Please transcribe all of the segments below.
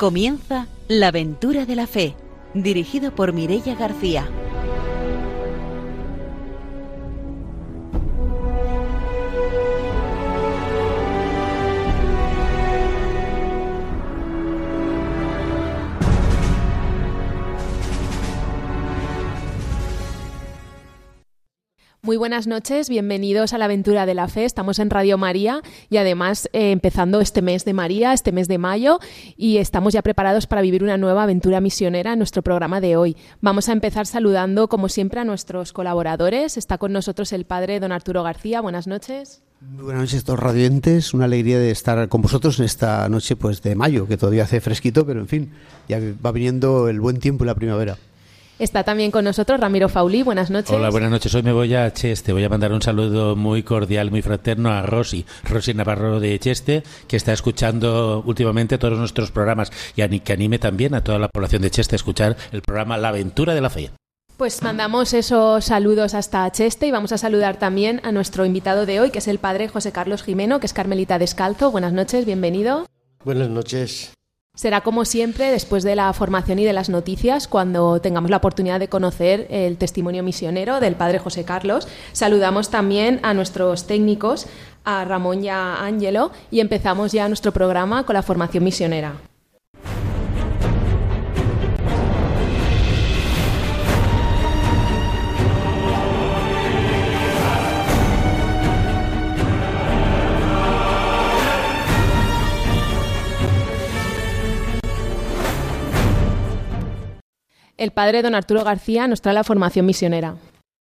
Comienza La aventura de la fe, dirigido por Mirella García. Buenas noches, bienvenidos a la aventura de la fe. Estamos en Radio María y además eh, empezando este mes de María, este mes de mayo, y estamos ya preparados para vivir una nueva aventura misionera en nuestro programa de hoy. Vamos a empezar saludando, como siempre, a nuestros colaboradores. Está con nosotros el padre don Arturo García. Buenas noches. Buenas noches, todos radiantes. Una alegría de estar con vosotros en esta noche pues de mayo, que todavía hace fresquito, pero en fin, ya va viniendo el buen tiempo y la primavera. Está también con nosotros Ramiro Fauli. Buenas noches. Hola, buenas noches. Hoy me voy a Cheste. Voy a mandar un saludo muy cordial, muy fraterno a Rosy, Rosy Navarro de Cheste, que está escuchando últimamente todos nuestros programas y que anime también a toda la población de Cheste a escuchar el programa La Aventura de la Fe. Pues mandamos esos saludos hasta Cheste y vamos a saludar también a nuestro invitado de hoy, que es el padre José Carlos Jimeno, que es Carmelita Descalzo. Buenas noches, bienvenido. Buenas noches. Será como siempre después de la formación y de las noticias cuando tengamos la oportunidad de conocer el testimonio misionero del padre José Carlos. Saludamos también a nuestros técnicos, a Ramón y a Ángelo, y empezamos ya nuestro programa con la formación misionera. El padre don Arturo García nos trae la formación misionera.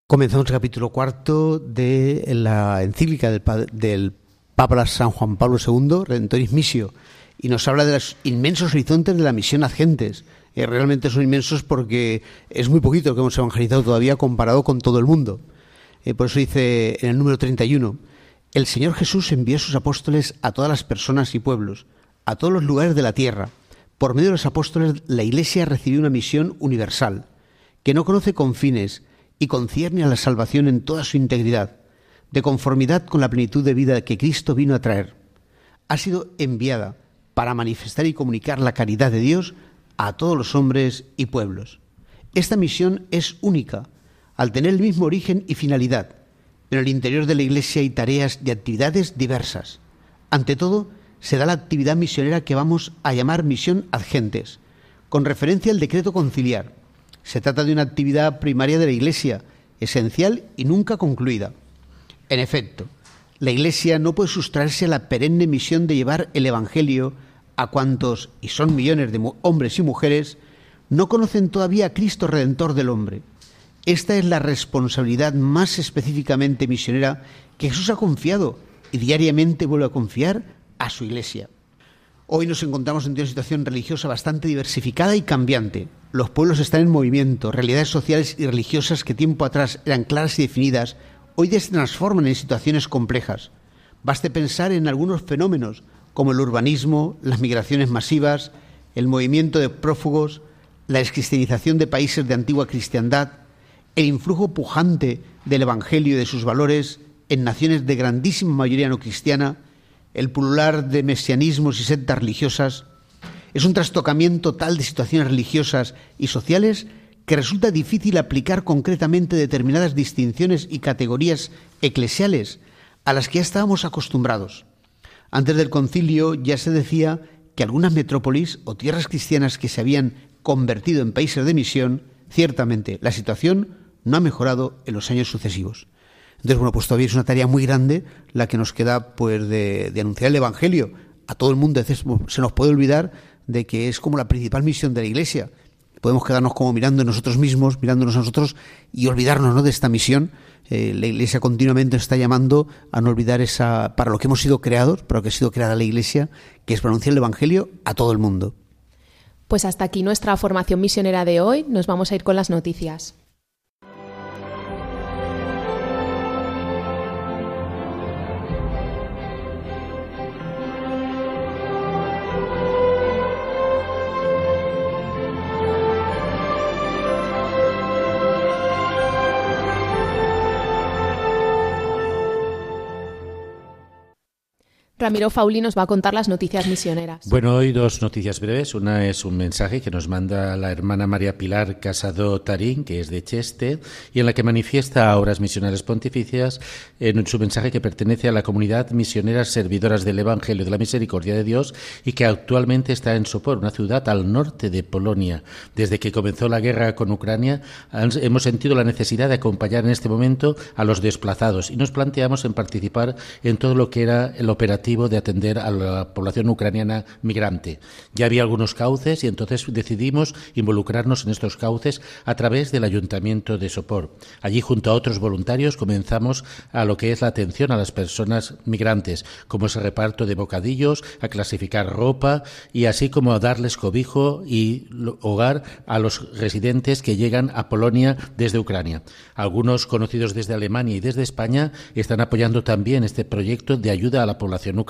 Comenzamos el capítulo cuarto de la encíclica del, Papa San Juan Pablo II, Redentoris Missio, y nos habla de los inmensos horizontes de la misión a gentes. Eh, realmente son inmensos porque es muy poquito lo que hemos evangelizado todavía comparado con todo el mundo. Eh, por eso dice en el número 31, el Señor Jesús envió a sus apóstoles a todas las personas y pueblos, a todos los lugares de la tierra, por medio de los apóstoles, la Iglesia recibió una misión universal, que no conoce confines y concierne a la salvación en toda su integridad, de conformidad con la plenitud de vida que Cristo vino a traer. Ha sido enviada para manifestar y comunicar la caridad de Dios a todos los hombres y pueblos. Esta misión es única, al tener el mismo origen y finalidad. En el interior de la Iglesia hay tareas y actividades diversas. Ante todo, se da la actividad misionera que vamos a llamar misión ad gentes, con referencia al decreto conciliar. Se trata de una actividad primaria de la Iglesia, esencial y nunca concluida. En efecto, la Iglesia no puede sustraerse a la perenne misión de llevar el Evangelio a cuantos, y son millones de hombres y mujeres, no conocen todavía a Cristo Redentor del hombre. Esta es la responsabilidad más específicamente misionera que Jesús ha confiado y diariamente vuelve a confiar a su iglesia. Hoy nos encontramos en una situación religiosa bastante diversificada y cambiante. Los pueblos están en movimiento, realidades sociales y religiosas que tiempo atrás eran claras y definidas, hoy se transforman en situaciones complejas. Baste pensar en algunos fenómenos como el urbanismo, las migraciones masivas, el movimiento de prófugos, la descristianización de países de antigua cristiandad, el influjo pujante del Evangelio y de sus valores en naciones de grandísima mayoría no cristiana, el pulular de mesianismos y sectas religiosas, es un trastocamiento tal de situaciones religiosas y sociales que resulta difícil aplicar concretamente determinadas distinciones y categorías eclesiales a las que ya estábamos acostumbrados. Antes del concilio ya se decía que algunas metrópolis o tierras cristianas que se habían convertido en países de misión, ciertamente la situación no ha mejorado en los años sucesivos. Entonces, bueno, pues todavía es una tarea muy grande la que nos queda pues de, anunciar el Evangelio. A todo el mundo se nos puede olvidar de que es como la principal misión de la Iglesia. Podemos quedarnos como mirando nosotros mismos, mirándonos a nosotros y olvidarnos ¿no? de esta misión. Eh, la Iglesia continuamente está llamando a no olvidar esa, para lo que hemos sido creados, para lo que ha sido creada la Iglesia, que es pronunciar el Evangelio a todo el mundo. Pues hasta aquí nuestra formación misionera de hoy. Nos vamos a ir con las noticias. Ramiro Fauli nos va a contar las noticias misioneras. Bueno, hoy dos noticias breves. Una es un mensaje que nos manda la hermana María Pilar Casado Tarín, que es de Cheste, y en la que manifiesta a Obras Misioneras Pontificias en su mensaje que pertenece a la comunidad misioneras servidoras del Evangelio de la Misericordia de Dios y que actualmente está en Sopor, una ciudad al norte de Polonia. Desde que comenzó la guerra con Ucrania, hemos sentido la necesidad de acompañar en este momento a los desplazados y nos planteamos en participar en todo lo que era el operativo de atender a la población ucraniana migrante. Ya había algunos cauces y entonces decidimos involucrarnos en estos cauces a través del Ayuntamiento de Sopor. Allí, junto a otros voluntarios, comenzamos a lo que es la atención a las personas migrantes, como ese reparto de bocadillos, a clasificar ropa y así como a darles cobijo y hogar a los residentes que llegan a Polonia desde Ucrania. Algunos conocidos desde Alemania y desde España están apoyando también este proyecto de ayuda a la población ucraniana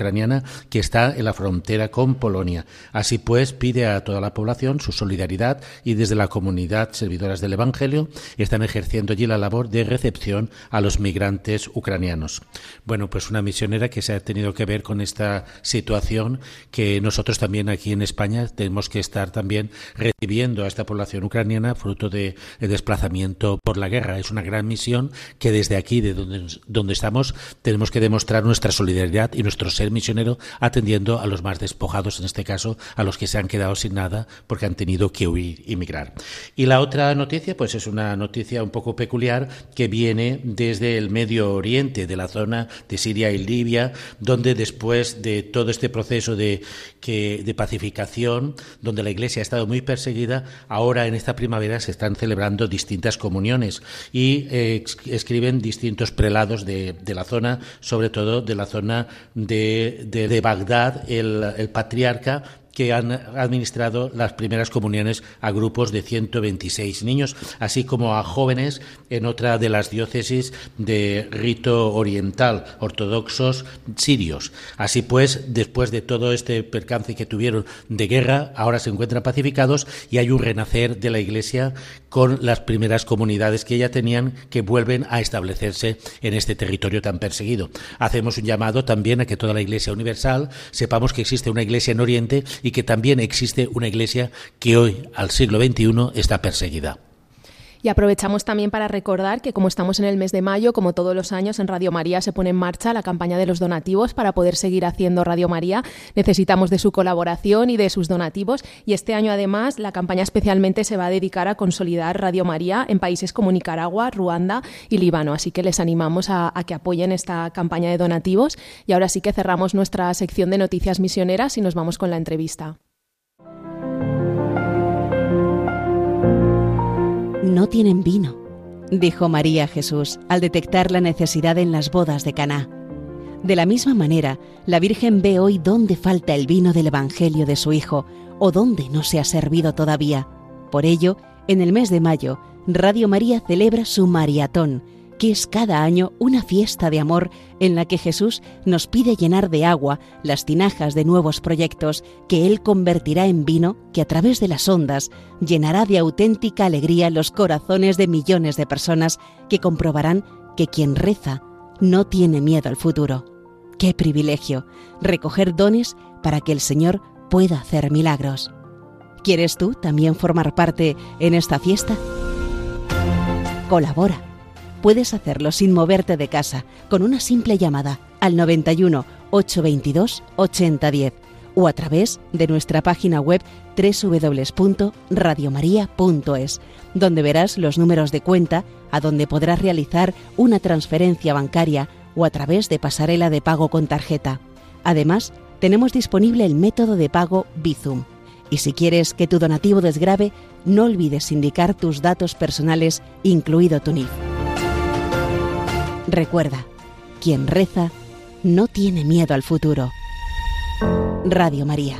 que está en la frontera con Polonia. Así pues, pide a toda la población su solidaridad y desde la comunidad servidoras del Evangelio están ejerciendo allí la labor de recepción a los migrantes ucranianos. Bueno, pues una misionera que se ha tenido que ver con esta situación que nosotros también aquí en España tenemos que estar también recibiendo a esta población ucraniana fruto de, desplazamiento por la guerra. Es una gran misión que desde aquí, de donde, donde estamos, tenemos que demostrar nuestra solidaridad y nuestro ser misionero atendiendo a los más despojados, en este caso a los que se han quedado sin nada porque han tenido que huir y migrar. Y la otra noticia, pues es una noticia un poco peculiar que viene desde el Medio Oriente, de la zona de Siria y Libia, donde después de todo este proceso de, que, de pacificación, donde la Iglesia ha estado muy perseguida, ahora en esta primavera se están celebrando distintas comuniones y eh, escriben distintos prelados de, de la zona, sobre todo de la zona de de, Bagdad, el, patriarca que han administrado las primeras comuniones a grupos de 126 niños, así como a jóvenes en otra de las diócesis de rito oriental, ortodoxos sirios. Así pues, después de todo este percance que tuvieron de guerra, ahora se encuentran pacificados y hay un renacer de la Iglesia con las primeras comunidades que ya tenían que vuelven a establecerse en este territorio tan perseguido. Hacemos un llamado también a que toda la Iglesia universal sepamos que existe una Iglesia en Oriente y que también existe una Iglesia que hoy, al siglo XXI, está perseguida. Y aprovechamos también para recordar que como estamos en el mes de mayo, como todos los años en Radio María se pone en marcha la campaña de los donativos para poder seguir haciendo Radio María. Necesitamos de su colaboración y de sus donativos y este año además la campaña especialmente se va a dedicar a consolidar Radio María en países como Nicaragua, Ruanda y Líbano. Así que les animamos a, a que apoyen esta campaña de donativos y ahora sí que cerramos nuestra sección de noticias misioneras y nos vamos con la entrevista. No tienen vino, dijo María Jesús al detectar la necesidad en las bodas de Caná. De la misma manera, la Virgen ve hoy dónde falta el vino del Evangelio de su Hijo o dónde no se ha servido todavía. Por ello, en el mes de mayo, Radio María celebra su maratón, que es cada año una fiesta de amor en la que Jesús nos pide llenar de agua las tinajas de nuevos proyectos que Él convertirá en vino que a través de las ondas llenará de auténtica alegría los corazones de millones de personas que comprobarán que quien reza no tiene miedo al futuro. ¡Qué privilegio! Recoger dones para que el Señor pueda hacer milagros. ¿Quieres tú también formar parte en esta fiesta? Colabora puedes hacerlo sin moverte de casa con una simple llamada al 91 822 8010 o a través de nuestra página web www.radiomaria.es, donde verás los números de cuenta a donde podrás realizar una transferencia bancaria o a través de pasarela de pago con tarjeta. Además, tenemos disponible el método de pago Bizum. Y si quieres que tu donativo desgrabe, no olvides indicar tus datos personales, incluido tu NIF. Recuerda, quien reza no tiene miedo al futuro. Radio María.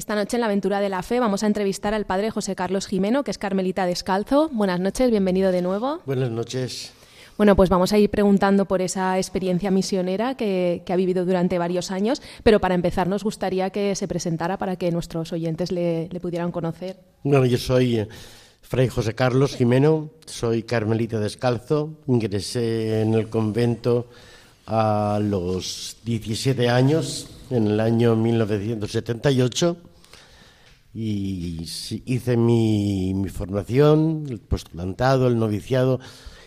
Esta noche en la aventura de la fe vamos a entrevistar al padre José Carlos Jimeno, que es carmelita descalzo. Buenas noches, bienvenido de nuevo. Buenas noches. Bueno, pues vamos a ir preguntando por esa experiencia misionera que, ha vivido durante varios años, pero para empezar nos gustaría que se presentara para que nuestros oyentes le, pudieran conocer. Bueno, yo soy eh, Fray José Carlos Jimeno, soy carmelita descalzo, ingresé en el convento a los 17 años, en el año 1978, y hice mi, mi formación, el postulantado, el noviciado,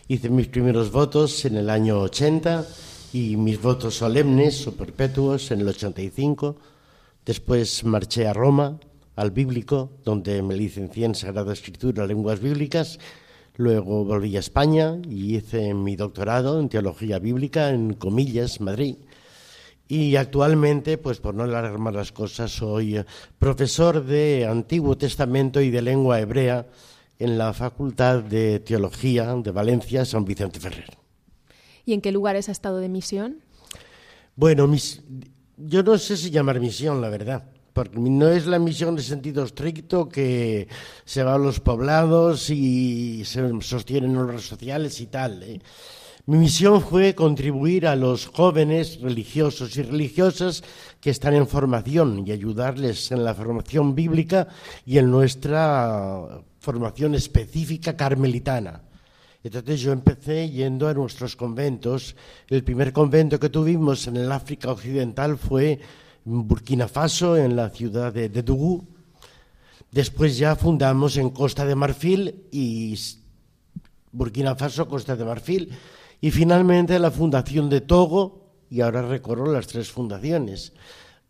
Hice mis primeros votos en el año 80 y mis votos solemnes o perpetuos en el 85. Después marché a Roma, al Bíblico, donde me licencié en Sagrada Escritura, Lenguas Bíblicas. Luego volví a España y hice mi doctorado en Teología Bíblica en Comillas, Madrid. Y actualmente, pues por no alargar más las cosas, soy profesor de Antiguo Testamento y de lengua hebrea en la Facultad de Teología de Valencia, San Vicente Ferrer. ¿Y en qué lugares ha estado de misión? Bueno, yo no sé si llamar misión, la verdad, porque no es la misión de sentido estricto que se va a los poblados y se sostienen redes sociales y tal. ¿eh? Mi misión fue contribuir a los jóvenes religiosos y religiosas que están en formación y ayudarles en la formación bíblica y en nuestra formación específica carmelitana. Entonces yo empecé yendo a nuestros conventos. El primer convento que tuvimos en el África Occidental fue en Burkina Faso, en la ciudad de, de. Después ya fundamos en Costa de Marfil y Burkina Faso, Costa de Marfil. Y finalmente la fundación de Togo, y ahora recorro las tres fundaciones,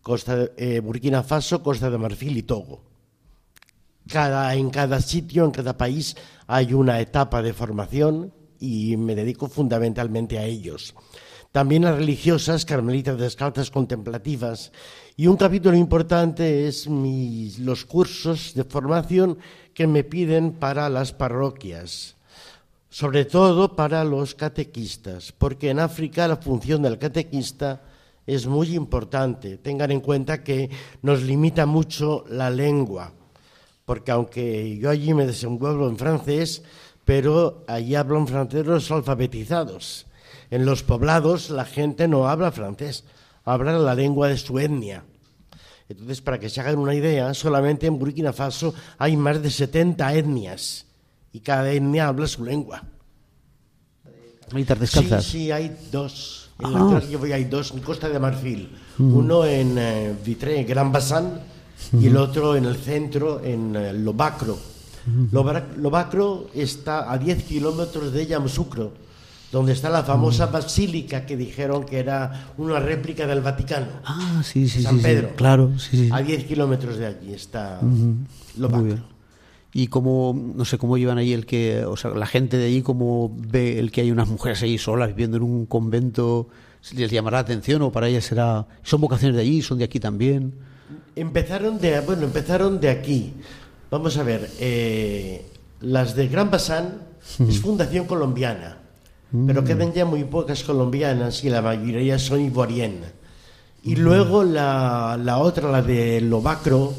Costa eh, Burkina Faso, Costa de Marfil y Togo. En cada sitio, en cada país, hay una etapa de formación y me dedico fundamentalmente a ellos. También a religiosas, carmelitas descalzas contemplativas. Y un capítulo importante es los cursos de formación que me piden para las parroquias, sobre todo para los catequistas, porque en África la función del catequista es muy importante. Tengan en cuenta que nos limita mucho la lengua porque aunque yo allí me desenvuelvo en francés, pero allí hablan francés los alfabetizados. En los poblados la gente no habla francés, habla la lengua de su etnia. Entonces, para que se hagan una idea, solamente en Burkina Faso hay más de 70 etnias y cada etnia habla su lengua. descalzas? Sí, sí, hay dos. En la que voy hay dos en Costa de Marfil. Mm. Uno en eh, Vitré, Gran Bassan, y el otro en el centro, en eh, Lobacro. Lobacro está a 10 kilómetros de Yamoussoukro, donde está la famosa basílica que dijeron que era una réplica del Vaticano. Ah, sí, sí, San Pedro. claro, sí, sí. A 10 kilómetros de allí está Lobacro. Y cómo, no sé, cómo llevan ahí el que, o sea, la gente de allí, cómo ve el que hay unas mujeres ahí solas viviendo en un convento, ¿les llamará la atención o para ellas será, son vocaciones de allí, son de aquí también? Empezaron de, bueno, empezaron de aquí. Vamos a ver, eh, las de Gran Basán es fundación colombiana, pero mm. quedan ya muy pocas colombianas y la mayoría son ivoariennas. Y luego la, la, otra, la de Lobacro,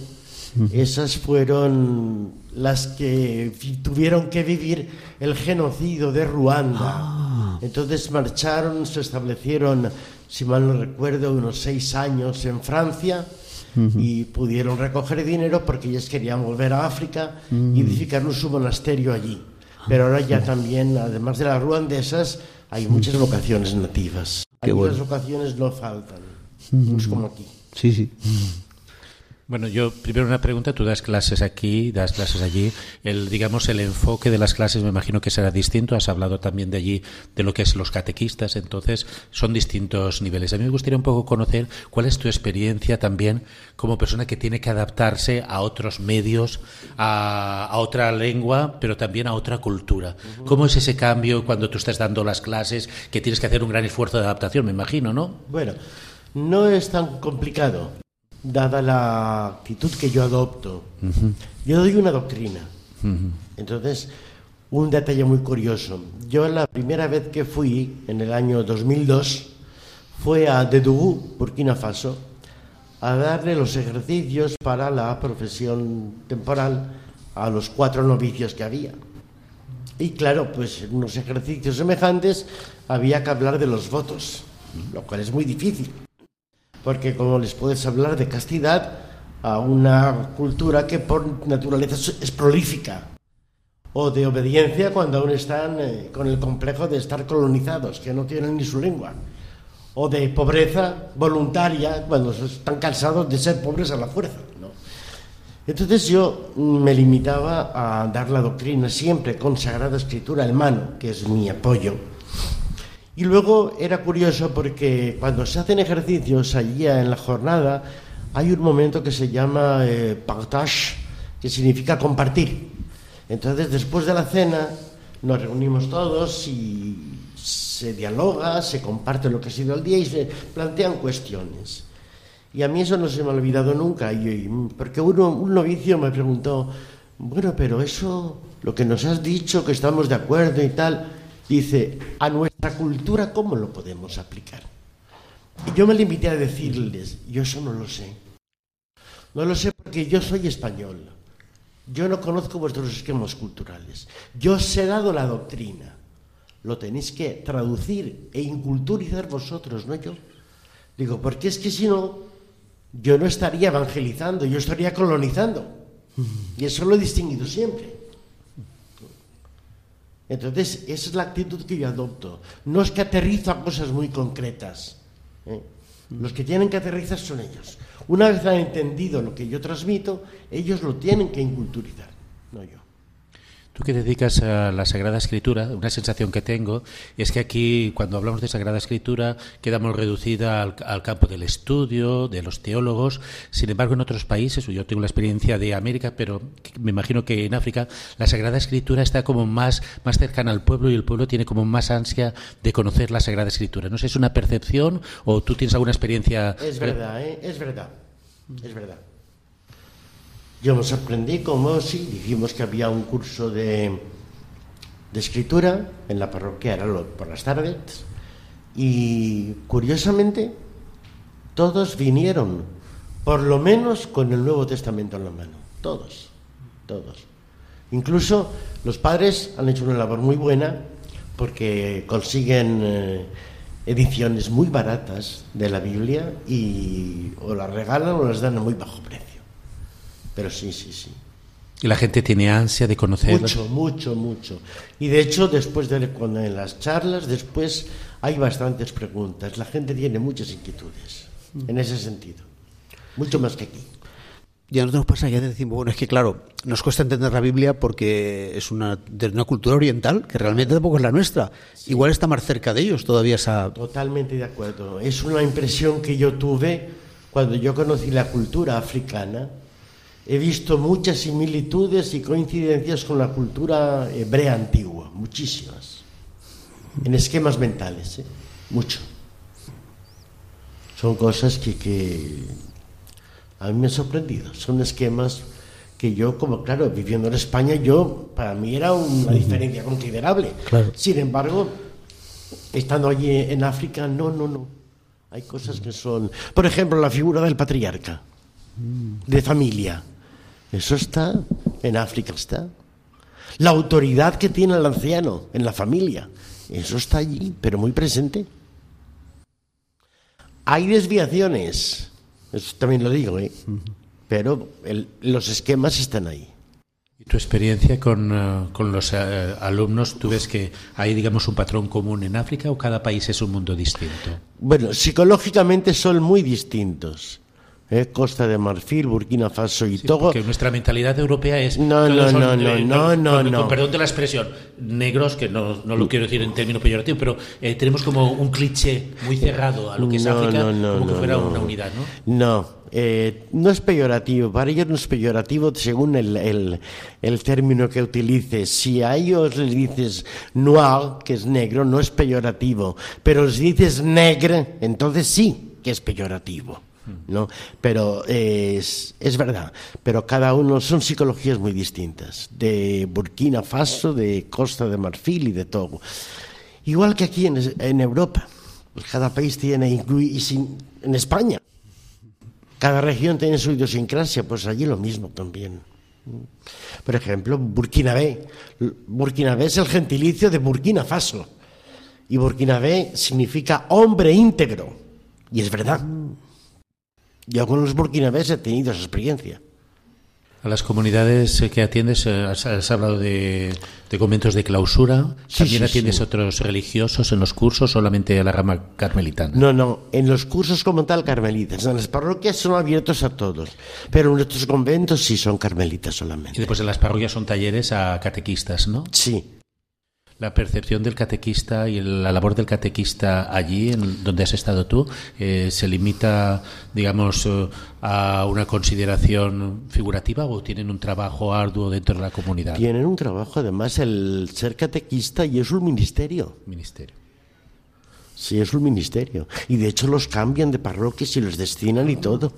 esas fueron las que tuvieron que vivir el genocidio de Ruanda. Ah. Entonces marcharon, se establecieron, si mal no recuerdo, unos seis años en Francia y pudieron recoger dinero porque ellos querían volver a África y edificar su monasterio allí. Pero ahora ya también, además de las ruandesas, hay muchas vocaciones nativas. Hay muchas vocaciones no faltan. es como aquí. Sí, sí. Bueno, yo primero una pregunta, tú das clases aquí, das clases allí, el digamos el enfoque de las clases me imagino que será distinto, has hablado también de allí de lo que es los catequistas, entonces son distintos niveles. A mí me gustaría un poco conocer cuál es tu experiencia también como persona que tiene que adaptarse a otros medios, a, otra lengua, pero también a otra cultura. ¿Cómo es ese cambio cuando tú estás dando las clases, que tienes que hacer un gran esfuerzo de adaptación, me imagino, ¿no? Bueno, no es tan complicado dada la actitud que yo adopto. Yo doy una doctrina. Entonces, un detalle muy curioso. Yo la primera vez que fui, en el año 2002, fue a Dedugú, Burkina Faso, a darle los ejercicios para la profesión temporal a los cuatro novicios que había. Y claro, pues en unos ejercicios semejantes había que hablar de los votos, lo cual es muy difícil, porque como les puedes hablar de castidad a una cultura que por naturaleza es prolífica, o de obediencia cuando aún están eh, con el complejo de estar colonizados, que no tienen ni su lengua, o de pobreza voluntaria cuando están cansados de ser pobres a la fuerza. Entonces yo me limitaba a dar la doctrina siempre con Sagrada Escritura en mano, que es mi apoyo. Y luego era curioso porque cuando se hacen ejercicios allí en la jornada, hay un momento que se llama eh, partage, que significa compartir. Entonces después de la cena nos reunimos todos y se dialoga, se comparte lo que ha sido el día y se plantean cuestiones. Y a mí eso no se me ha olvidado nunca, y, porque uno, un novicio me preguntó, bueno, pero eso, lo que nos has dicho, que estamos de acuerdo y tal, dice, a nuestra cultura, ¿cómo lo podemos aplicar? Y yo me limité a decirles, yo eso no lo sé. No lo sé porque yo soy español. Yo no conozco vuestros esquemas culturales. Yo os he dado la doctrina. Lo tenéis que traducir e inculturizar vosotros, no yo. Digo, porque es que si no, yo no estaría evangelizando, yo estaría colonizando. Y eso lo he distinguido siempre. Entonces, esa es la actitud que yo adopto. No es que aterrizo a cosas muy concretas. ¿eh? Los que tienen que aterrizar son ellos. Una vez han entendido lo que yo transmito, ellos lo tienen que inculturizar, no yo. Tú que dedicas a la Sagrada Escritura, una sensación que tengo es que aquí, cuando hablamos de Sagrada Escritura, quedamos reducida al, campo del estudio, de los teólogos. Sin embargo, en otros países, yo tengo la experiencia de América, pero me imagino que en África la Sagrada Escritura está como más, más cercana al pueblo y el pueblo tiene como más ansia de conocer la Sagrada Escritura. No sé, ¿es una percepción o tú tienes alguna experiencia? Es verdad, ¿eh? es verdad, es verdad. Yo me sorprendí como si dijimos que había un curso de, de escritura en la parroquia, era por las tardes, y curiosamente todos vinieron, por lo menos con el Nuevo Testamento en la mano, todos, todos. Incluso los padres han hecho una labor muy buena porque consiguen eh, ediciones muy baratas de la Biblia y o las regalan o las dan a muy bajo precio. Pero sí, sí, sí. Y la gente tiene ansia de conocer. Mucho, mucho, mucho. Y de hecho, después de cuando en las charlas, después hay bastantes preguntas. La gente tiene muchas inquietudes en ese sentido. Mucho más que aquí. Y a nosotros nos pasa ya decimos, bueno, es que claro, nos cuesta entender la Biblia porque es una, de una cultura oriental que realmente tampoco es la nuestra. Igual está más cerca de ellos todavía esa... Totalmente de acuerdo. Es una impresión que yo tuve cuando yo conocí la cultura africana he visto muchas similitudes y coincidencias con la cultura hebrea antigua, muchísimas, en esquemas mentales, ¿eh? mucho. Son cosas que, que a mí me han sorprendido, son esquemas que yo, como claro, viviendo en España, yo, para mí era una diferencia considerable. Sin embargo, estando allí en África, no, no, no. Hay cosas que son, por ejemplo, la figura del patriarca, de familia eso está, en África está. La autoridad que tiene el anciano en la familia, eso está allí, pero muy presente. Hay desviaciones, eso también lo digo, ¿eh? pero los esquemas están ahí. ¿Y tu experiencia con, eh, los eh, alumnos, tú ves que hay, digamos, un patrón común en África o cada país es un mundo distinto? Bueno, psicológicamente son muy distintos. ¿Eh? Costa de Marfil, Burkina Faso y todo. Porque nuestra mentalidad europea es. No, no, no, no, no, no, perdón de la expresión, negros, que no, no lo quiero decir en términos peyorativos, pero eh, tenemos como un cliché muy cerrado a lo que es África, como que fuera una unidad, ¿no? No, eh, no es peyorativo, para ellos no es peyorativo según el, el, el, término que utilices. Si a ellos les dices noir, que es negro, no es peyorativo, pero si dices negre, entonces sí que es peyorativo. ¿No? Pero es, es verdad, pero cada uno son psicologías muy distintas, de Burkina Faso, de Costa de Marfil y de Togo. Igual que aquí en, en Europa, pues cada país tiene, y en España, Cada región tiene su idiosincrasia, pues allí lo mismo también. Por ejemplo, Burkinabé. Burkinabé es el gentilicio de Burkina Faso. Y Burkinabé significa hombre íntegro. Y es verdad. Yo con los burkinabés he tenido esa experiencia. A las comunidades que atiendes, eh, has, hablado de, conventos de clausura. ¿También atiendes a otros religiosos en los cursos, solamente a la rama carmelitana? No, no, en los cursos como tal carmelitas. En las parroquias son abiertos a todos, pero en nuestros conventos sí son carmelitas solamente. Y después en las parroquias son talleres a catequistas, ¿no? Sí, la percepción del catequista y la labor del catequista allí, en donde has estado tú, eh, se limita, digamos, eh, a una consideración figurativa o tienen un trabajo arduo dentro de la comunidad? Tienen un trabajo, además, el ser catequista y es un ministerio. Ministerio. Sí, es un ministerio. Y de hecho los cambian de parroquias y los destinan y todo.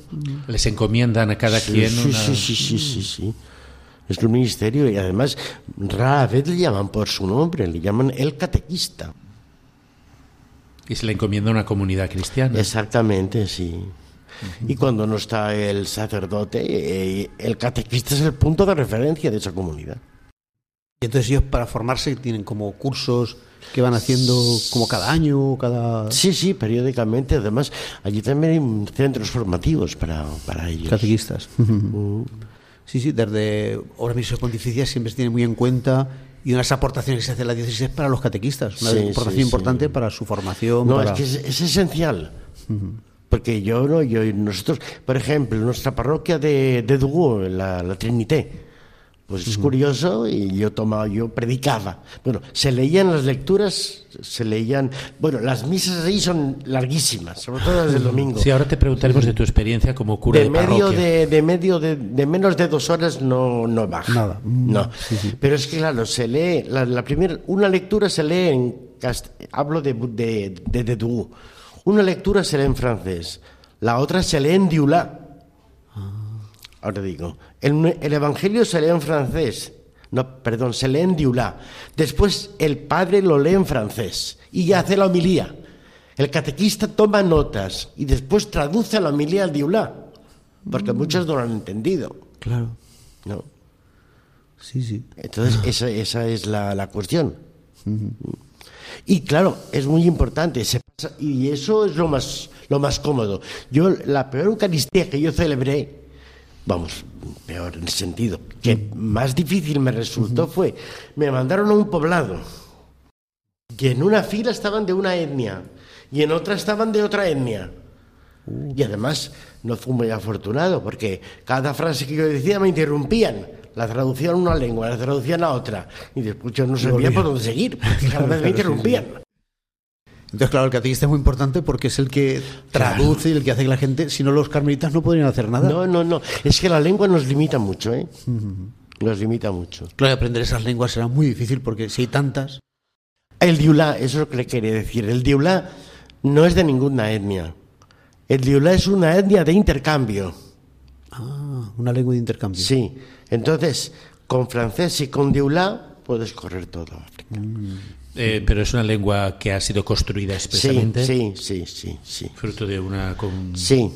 Les encomiendan a cada quien sí, sí, sí, sí, sí, sí. Es un ministerio y además rara vez le llaman por su nombre, le llaman el catequista. Y se le encomienda a una comunidad cristiana. Exactamente, sí. Y cuando no está el sacerdote, eh, el catequista es el punto de referencia de esa comunidad. Y entonces ellos para formarse tienen como cursos que van haciendo como cada año, cada... Sí, sí, periódicamente. Además, allí también hay centros formativos para, para ellos. Catequistas. Sí, sí, desde Obras Misiones Pontificias siempre se tiene muy en cuenta y unas aportaciones que se hace en la diócesis para los catequistas, una aportación importante para su formación. No, es que es, esencial. Porque yo, no, yo, nosotros, por ejemplo, nuestra parroquia de, de Dugú, la, la Trinité, pues es curioso y yo tomaba, yo predicaba. Bueno, se leían las lecturas, se leían, bueno, las misas ahí son larguísimas, sobre todo desde el domingo. Sí, ahora te preguntaremos de tu experiencia como cura de, de medio de, de, medio de, de, menos de dos horas no, no baja. Nada. No. Pero es que claro, se lee la, la primera, una lectura se lee en hablo de de, de, de Una lectura se lee en francés, la otra se lee en diulá. Ahora digo, el, el, Evangelio se lee en francés, no, perdón, se lee en diulá. Después el padre lo lee en francés y ya hace la homilía. El catequista toma notas y después traduce la homilía al diulá, porque mm. muchos no lo han entendido. Claro. ¿No? Sí, sí. Entonces, esa, esa es la, la cuestión. Uh -huh. Y claro, es muy importante, se pasa, y eso es lo más, lo más cómodo. Yo, la peor Eucaristía que yo celebré, vamos, peor en el sentido, que más difícil me resultó fue, me mandaron a un poblado y en una fila estaban de una etnia y en otra estaban de otra etnia. Y además no fui muy afortunado porque cada frase que yo decía me interrumpían. La traducían a una lengua, la traducían a otra. Y después yo no sabía por dónde seguir, cada vez me interrumpían. Entonces, claro, el catequista es muy importante porque es el que traduce claro. y el que hace que la gente, si no los carmelitas no podrían hacer nada. No, no, no. Es que la lengua nos limita mucho, ¿eh? Uh -huh. Nos limita mucho. Claro, aprender esas lenguas será muy difícil porque si hay tantas. El diulá, eso es lo que le quería decir. El diulá no es de ninguna etnia. El diulá es una etnia de intercambio. Ah, una lengua de intercambio. Sí. Entonces, con francés y con diulá puedes correr todo África. Mm. Eh, pero es una lengua que ha sido construida expresamente. Sí, sí, sí, sí. Fruto de una con... sí,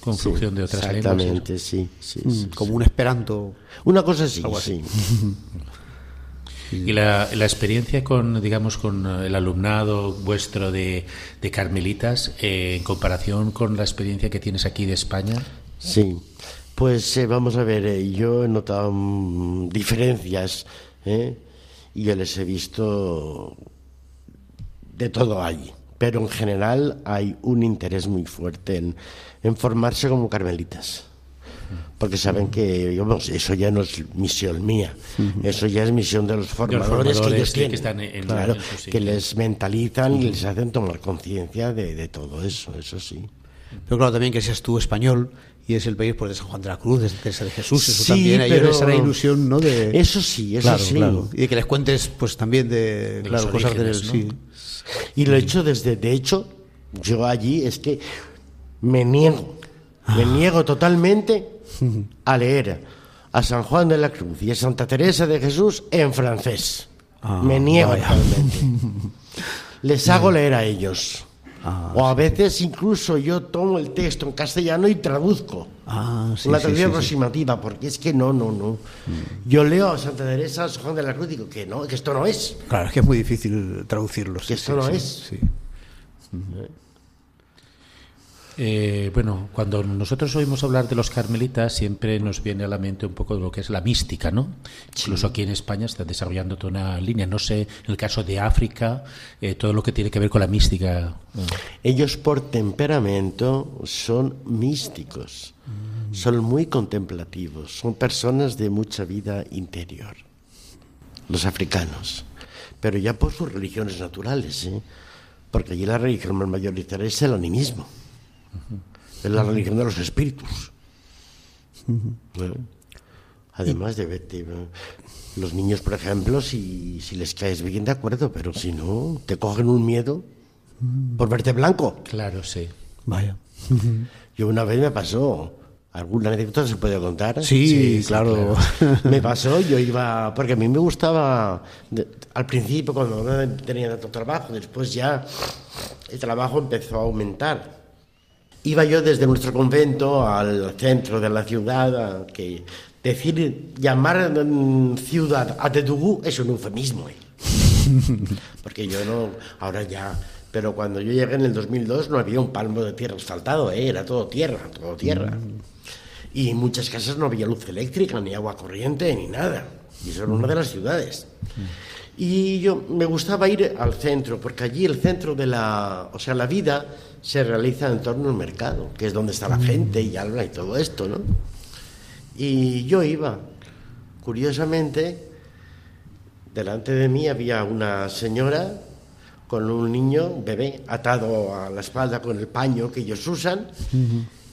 conflusión sí, de otras exactamente, lenguas. sí, sí, mm, sí, Como sí. un esperanto. Una cosa así, Algo así. sí. Y la, la, experiencia con, digamos, con el alumnado vuestro de, de Carmelitas, eh, en comparación con la experiencia que tienes aquí de España. Sí, pues eh, vamos a ver, eh, yo he notado mm, diferencias ¿eh? Y yo les he visto de todo allí. Pero en general hay un interés muy fuerte en, en formarse como carmelitas. Porque saben que digamos, eso ya no es misión mía, eso ya es misión de los formadores, de los que ellos tienen, que, están en, claro, en su que les mentalizan y les hacen tomar conciencia de, de, todo eso, eso sí. Pero claro, también que seas tú español y es el país pues, de San Juan de la Cruz, de Teresa de Jesús, eso sí, también, a pero... ellos les ilusión, ¿no? De... Eso sí, eso claro, sí. Claro. Y de que les cuentes, pues también de, de claro, cosas del... ¿no? Sí. Y lo he hecho desde, de hecho, yo allí es que me niego, me Ah. niego totalmente a leer a San Juan de la Cruz y a Santa Teresa de Jesús en francés. Ah, me niego vaya. totalmente. Les hago leer a ellos. Ah, o a veces incluso yo tomo el texto en castellano y traduzco. Ah, sí, una traducción sí, aproximativa, porque es que no, no, no. Yo leo a Santa Teresa, a Juan de la Cruz, y digo que no, que esto no es. Claro, es que es muy difícil traducirlos. Que esto no es. sí. Eh, bueno, cuando nosotros oímos hablar de los carmelitas, siempre nos viene a la mente un poco de lo que es la mística, ¿no? Incluso aquí en España está desarrollando toda una línea. No sé, en el caso de África, eh, todo lo que tiene que ver con la mística. eh, Ellos por temperamento son místicos, son muy contemplativos, son personas de mucha vida interior, los africanos, pero ya por sus religiones naturales, ¿eh? porque allí la religión más mayoritaria es el animismo, es la religión de los espíritus. ¿Eh? Además de, de- los niños, por ejemplo, si, si les caes bien, de acuerdo, pero si no, te cogen un miedo por verte blanco. Claro, sí. Vaya. Yo una vez me pasó, ¿alguna anécdota se puede contar? Sí, claro. Me pasó, yo iba, porque a mí me gustaba, de- al principio cuando no tenía tanto trabajo, después ya el trabajo empezó a aumentar. Iba yo desde nuestro convento al centro de la ciudad, a que decir, llamar mm, ciudad a Tetugú es un eufemismo. ¿eh? Porque yo no, ahora ya, pero cuando yo llegué en el 2002 no había un palmo de tierra asfaltado, ¿eh? era todo tierra, todo tierra. Y en muchas casas no había luz eléctrica, ni agua corriente, ni nada. Y eso era una de las ciudades. Y yo me gustaba ir al centro, porque allí el centro de la, o sea, la vida se realiza en torno al mercado, que es donde está la gente y habla y todo esto, ¿no? Y yo iba, curiosamente, delante de mí había una señora con un niño, un bebé, atado a la espalda con el paño que ellos usan,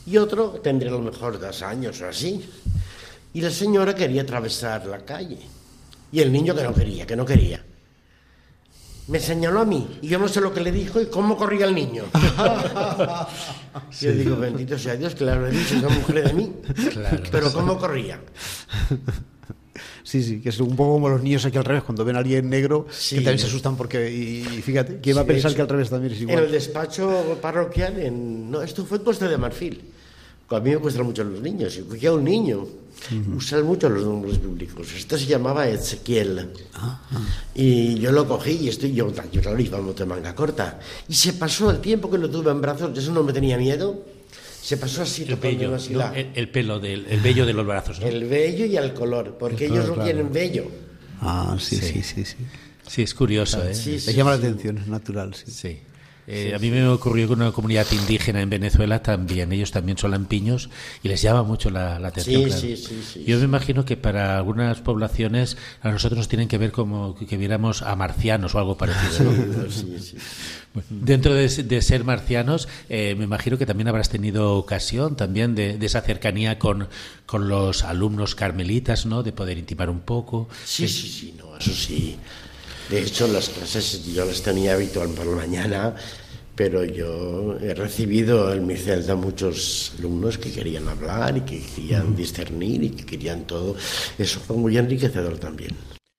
y otro tendría a lo mejor dos años o así. Y la señora quería atravesar la calle, y el niño que no quería, que no quería. Me señaló a mí, y yo no sé lo que le dijo y cómo corría el niño. Yo digo, bendito sea Dios, que le habré dicho esa mujer de mí. Pero cómo corría. Sí, sí, que es un poco como los niños aquí al revés, cuando ven a alguien negro, Sí. que también se asustan porque, y, y fíjate, ¿quién va a Sí, pensar que al revés también es En el igual? despacho parroquial, en, no, esto fue en Costa de Marfil. A mí me gustan mucho los niños. Y cogía un niño, usan mucho los nombres bíblicos. Este se llamaba Ezequiel. Y yo lo cogí y estoy yo, yo claro, íbamos de manga corta. Y se pasó el tiempo que lo tuve en brazos, eso no me tenía miedo. Se pasó así, El vello, así ¿no? la- el, el pelo del el vello de los brazos. ¿no? el vello y el color, porque ellos no claro. tienen vello. Ah, sí, Sí. sí, sí, sí. Sí, es curioso, ¿eh? Sí, sí, llama la atención, es natural, sí. Sí. Eh, a mí me ocurrió con una comunidad indígena en Venezuela también. Ellos también son lampiños y les llama mucho la, la atención. Sí, claro. sí, Yo me imagino que para algunas poblaciones a nosotros nos tienen que ver como que, que viéramos a marcianos o algo parecido. ¿no? Sí, sí. Bueno, Dentro de, de ser marcianos, eh, me imagino que también habrás tenido ocasión también de, de esa cercanía con, con los alumnos carmelitas, ¿no? De poder intimar un poco. Sí, sí, sí, no, eso sí. De hecho, las clases yo las tenía habitual por la mañana, pero yo he recibido en mi celda muchos alumnos que querían hablar y que querían discernir y que querían todo. Eso fue muy enriquecedor también.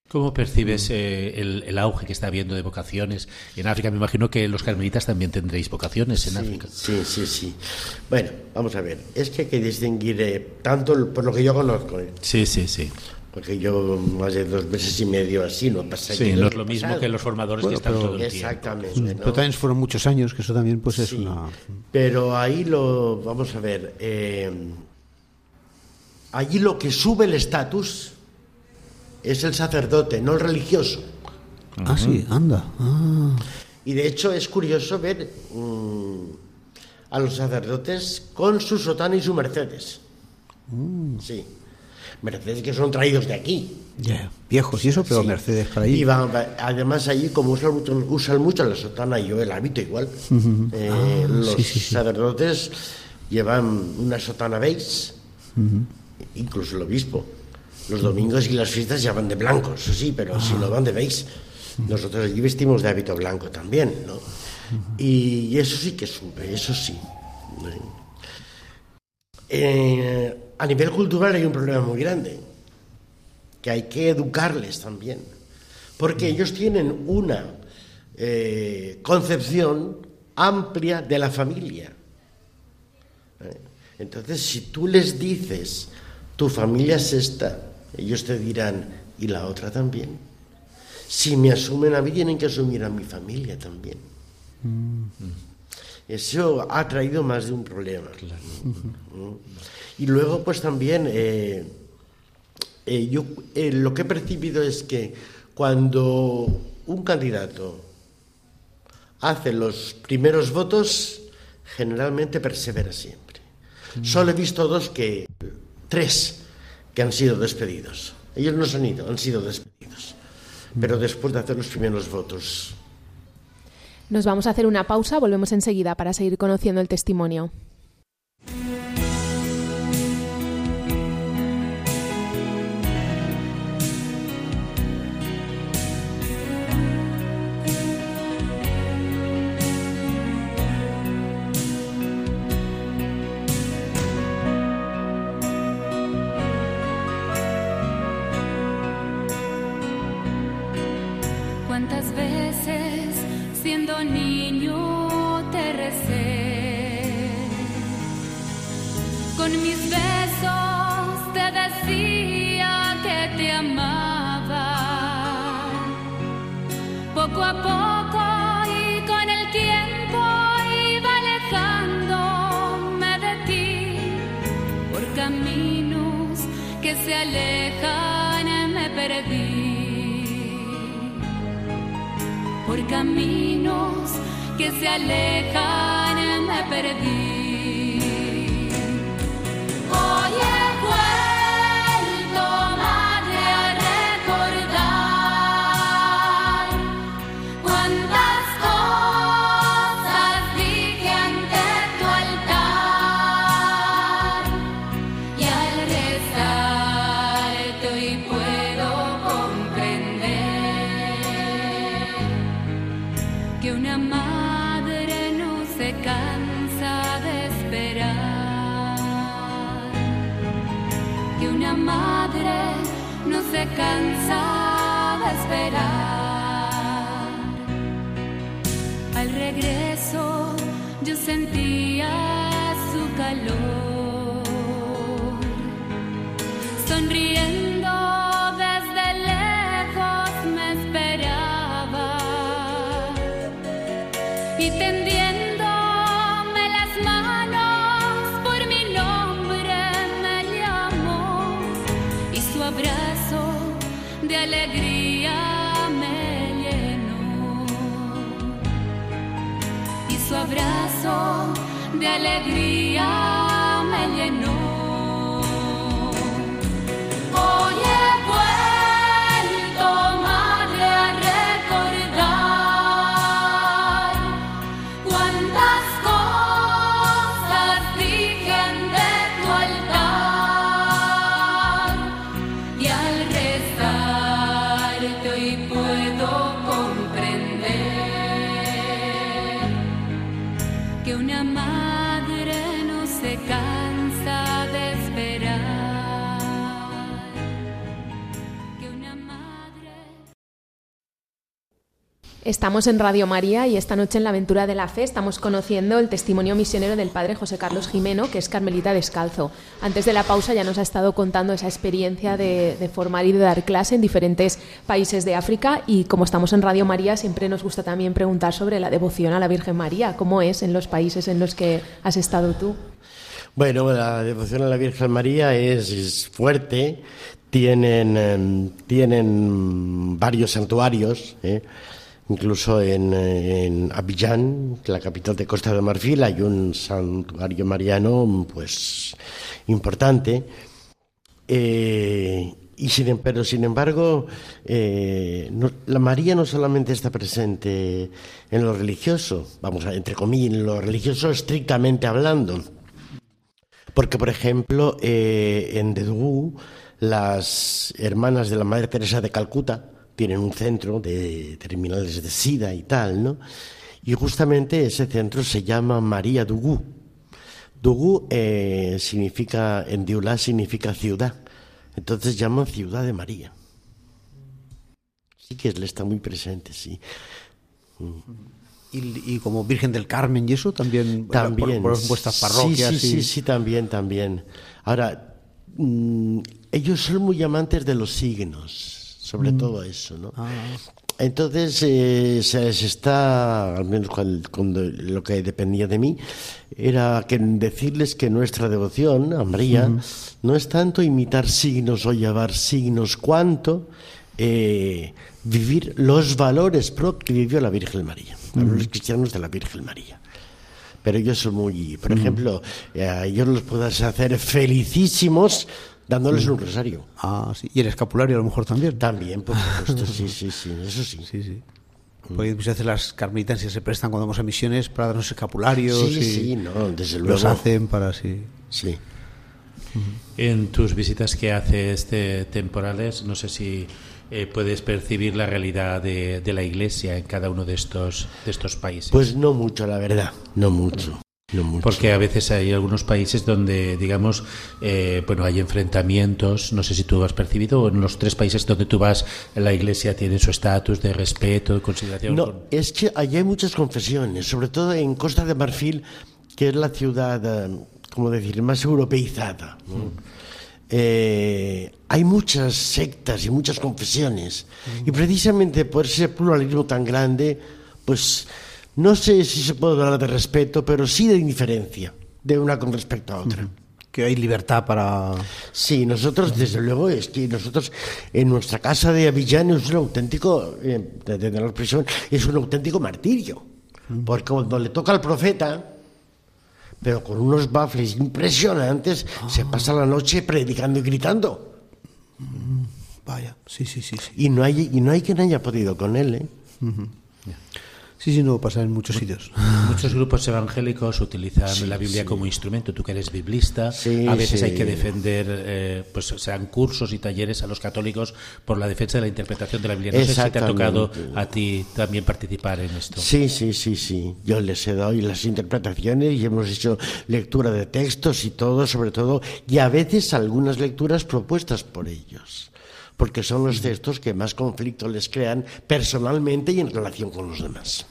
¿Cómo percibes eh, el, el auge que está habiendo de vocaciones en África? Me imagino que los carmelitas también tendréis vocaciones en Sí, África. sí, sí, sí. Bueno, vamos a ver. Es que hay que distinguir eh, tanto por lo que yo conozco, eh, Sí, sí, sí. Porque yo más de dos meses y medio así no pasé. Sí, no es lo mismo pasado. que los formadores Bueno, que están pero- todo el tiempo. Exactamente. ¿no? Pero también fueron muchos años, que eso también pues es Sí, una... Pero ahí lo, vamos a ver, eh, allí lo que sube el estatus es el sacerdote, no el religioso. Ah, sí, anda. Ah. Y de hecho es curioso ver mm, a los sacerdotes con su sotana y su Mercedes. Sí. Mercedes que son traídos de aquí. Ya, Viejos y eso, pero Sí. Mercedes para ahí. Y van- va- además allí, como usan mucho, usan mucho la sotana y yo el hábito igual, eh, Ah, los sí, sí, sí. sacerdotes llevan una sotana beige, incluso el obispo. Los domingos y las fiestas ya van de blanco, eso sí, pero si Ah. no van de beige. Nosotros allí vestimos de hábito blanco también, ¿no? Y eso sí que sube, eso sí. Eh, a nivel cultural hay un problema muy grande, que hay que educarles también, porque ellos tienen una eh, concepción amplia de la familia. ¿Eh? Entonces, si tú les dices, tu familia es esta, ellos te dirán, ¿y la otra también? Si me asumen a mí, tienen que asumir a mi familia también. Mm. Eso ha traído más de un problema. Y luego, pues también, eh, eh, yo eh, lo que he percibido es que cuando un candidato hace los primeros votos, generalmente persevera siempre. Mm. Solo he visto dos que, tres, que han sido despedidos. Ellos no se han ido, han sido despedidos. Pero después de hacer los primeros votos. Nos vamos a hacer una pausa, volvemos enseguida para seguir conociendo el testimonio. niño te recé. Con mis besos te decía que te amaba. Poco a poco y con el tiempo iba alejándome de ti por caminos que se alejan me perdí. Por caminos que se alejan me perdí. sentía su calor, sonriendo. de alegría. Estamos en Radio María y esta noche en la Aventura de la Fe estamos conociendo el testimonio misionero del padre José Carlos Jimeno, que es carmelita descalzo. Antes de la pausa ya nos ha estado contando esa experiencia de, formar y de dar clase en diferentes países de África y como estamos en Radio María siempre nos gusta también preguntar sobre la devoción a la Virgen María, cómo es en los países en los que has estado tú. Bueno, la devoción a la Virgen María es, fuerte, tienen, em, tienen varios santuarios. ¿eh? Incluso en, en, Abidjan, la capital de Costa de Marfil, hay un santuario mariano pues importante. Eh, y sin, pero sin embargo, eh, la María no solamente está presente en lo religioso, vamos a entre comillas, en lo religioso estrictamente hablando. Porque, por ejemplo, eh, en Dedú, las hermanas de la Madre Teresa de Calcuta, tienen un centro de terminales de SIDA y tal, ¿no? Y justamente ese centro se llama María Dugú. Dugú eh, significa, en Diulá significa ciudad. Entonces llaman Ciudad de María. Sí que él está muy presente, sí. Mm. Y, como Virgen del Carmen y eso también, también. Por, vuestras parroquias. Sí, sí, sí, también, también. Ahora, mm, ellos son muy amantes de los signos, sobre mm. todo eso, ¿no? Ah. Entonces eh, se, está, al menos cuando, lo que dependía de mí, era que decirles que nuestra devoción a María no es tanto imitar signos o llevar signos, cuanto eh, vivir los valores propios que vivió la Virgen María, los cristianos de la Virgen María. Pero ellos son muy, por ejemplo, eh, yo los puedo hacer felicísimos dándoles un rosario. Ah, sí. Y el escapulario a lo mejor también. También, por supuesto, sí, sí, sí, eso sí. Sí, sí. Porque muchas veces las carmelitas se prestan cuando vamos a misiones para darnos escapularios. Sí, sí, no, desde luego. Los hacen para sí. Sí. En tus visitas que haces temporales, no sé si eh, puedes percibir la realidad de, de, la Iglesia en cada uno de estos, de estos países. Pues no mucho, la verdad, no mucho. Porque a veces hay algunos países donde, digamos, eh, bueno, hay enfrentamientos, no sé si tú has percibido, en los tres países donde tú vas, la iglesia tiene su estatus de respeto, de consideración. No, es que allí hay muchas confesiones, sobre todo en Costa de Marfil, que es la ciudad, eh, como decir, más europeizada. Eh, hay muchas sectas y muchas confesiones, y precisamente por ese pluralismo tan grande, pues no sé si se puede hablar de respeto, pero sí de indiferencia de una con respecto a otra. Que hay libertad para. Sí, nosotros, desde luego, es que nosotros en nuestra casa de Avillán es un auténtico, eh, de la prisión, es un auténtico martirio. Porque cuando le toca al profeta, pero con unos baffles impresionantes, se ah. pasa la noche predicando y gritando. Vaya, sí, sí, sí, sí. Y no hay, y no hay quien haya podido con él, ¿eh? Sí, sí, no pasa en muchos sitios. Muchos grupos evangélicos utilizan la Biblia como instrumento. Tú que eres biblista, a veces hay que defender, eh, pues sean cursos y talleres a los católicos por la defensa de la interpretación de la Biblia. No sé si te ha tocado a ti también participar en esto. Sí, sí, sí, sí. Yo les he dado las interpretaciones y hemos hecho lectura de textos y todo, sobre todo, y a veces algunas lecturas propuestas por ellos porque son los textos que más conflicto les crean personalmente y en relación con los demás.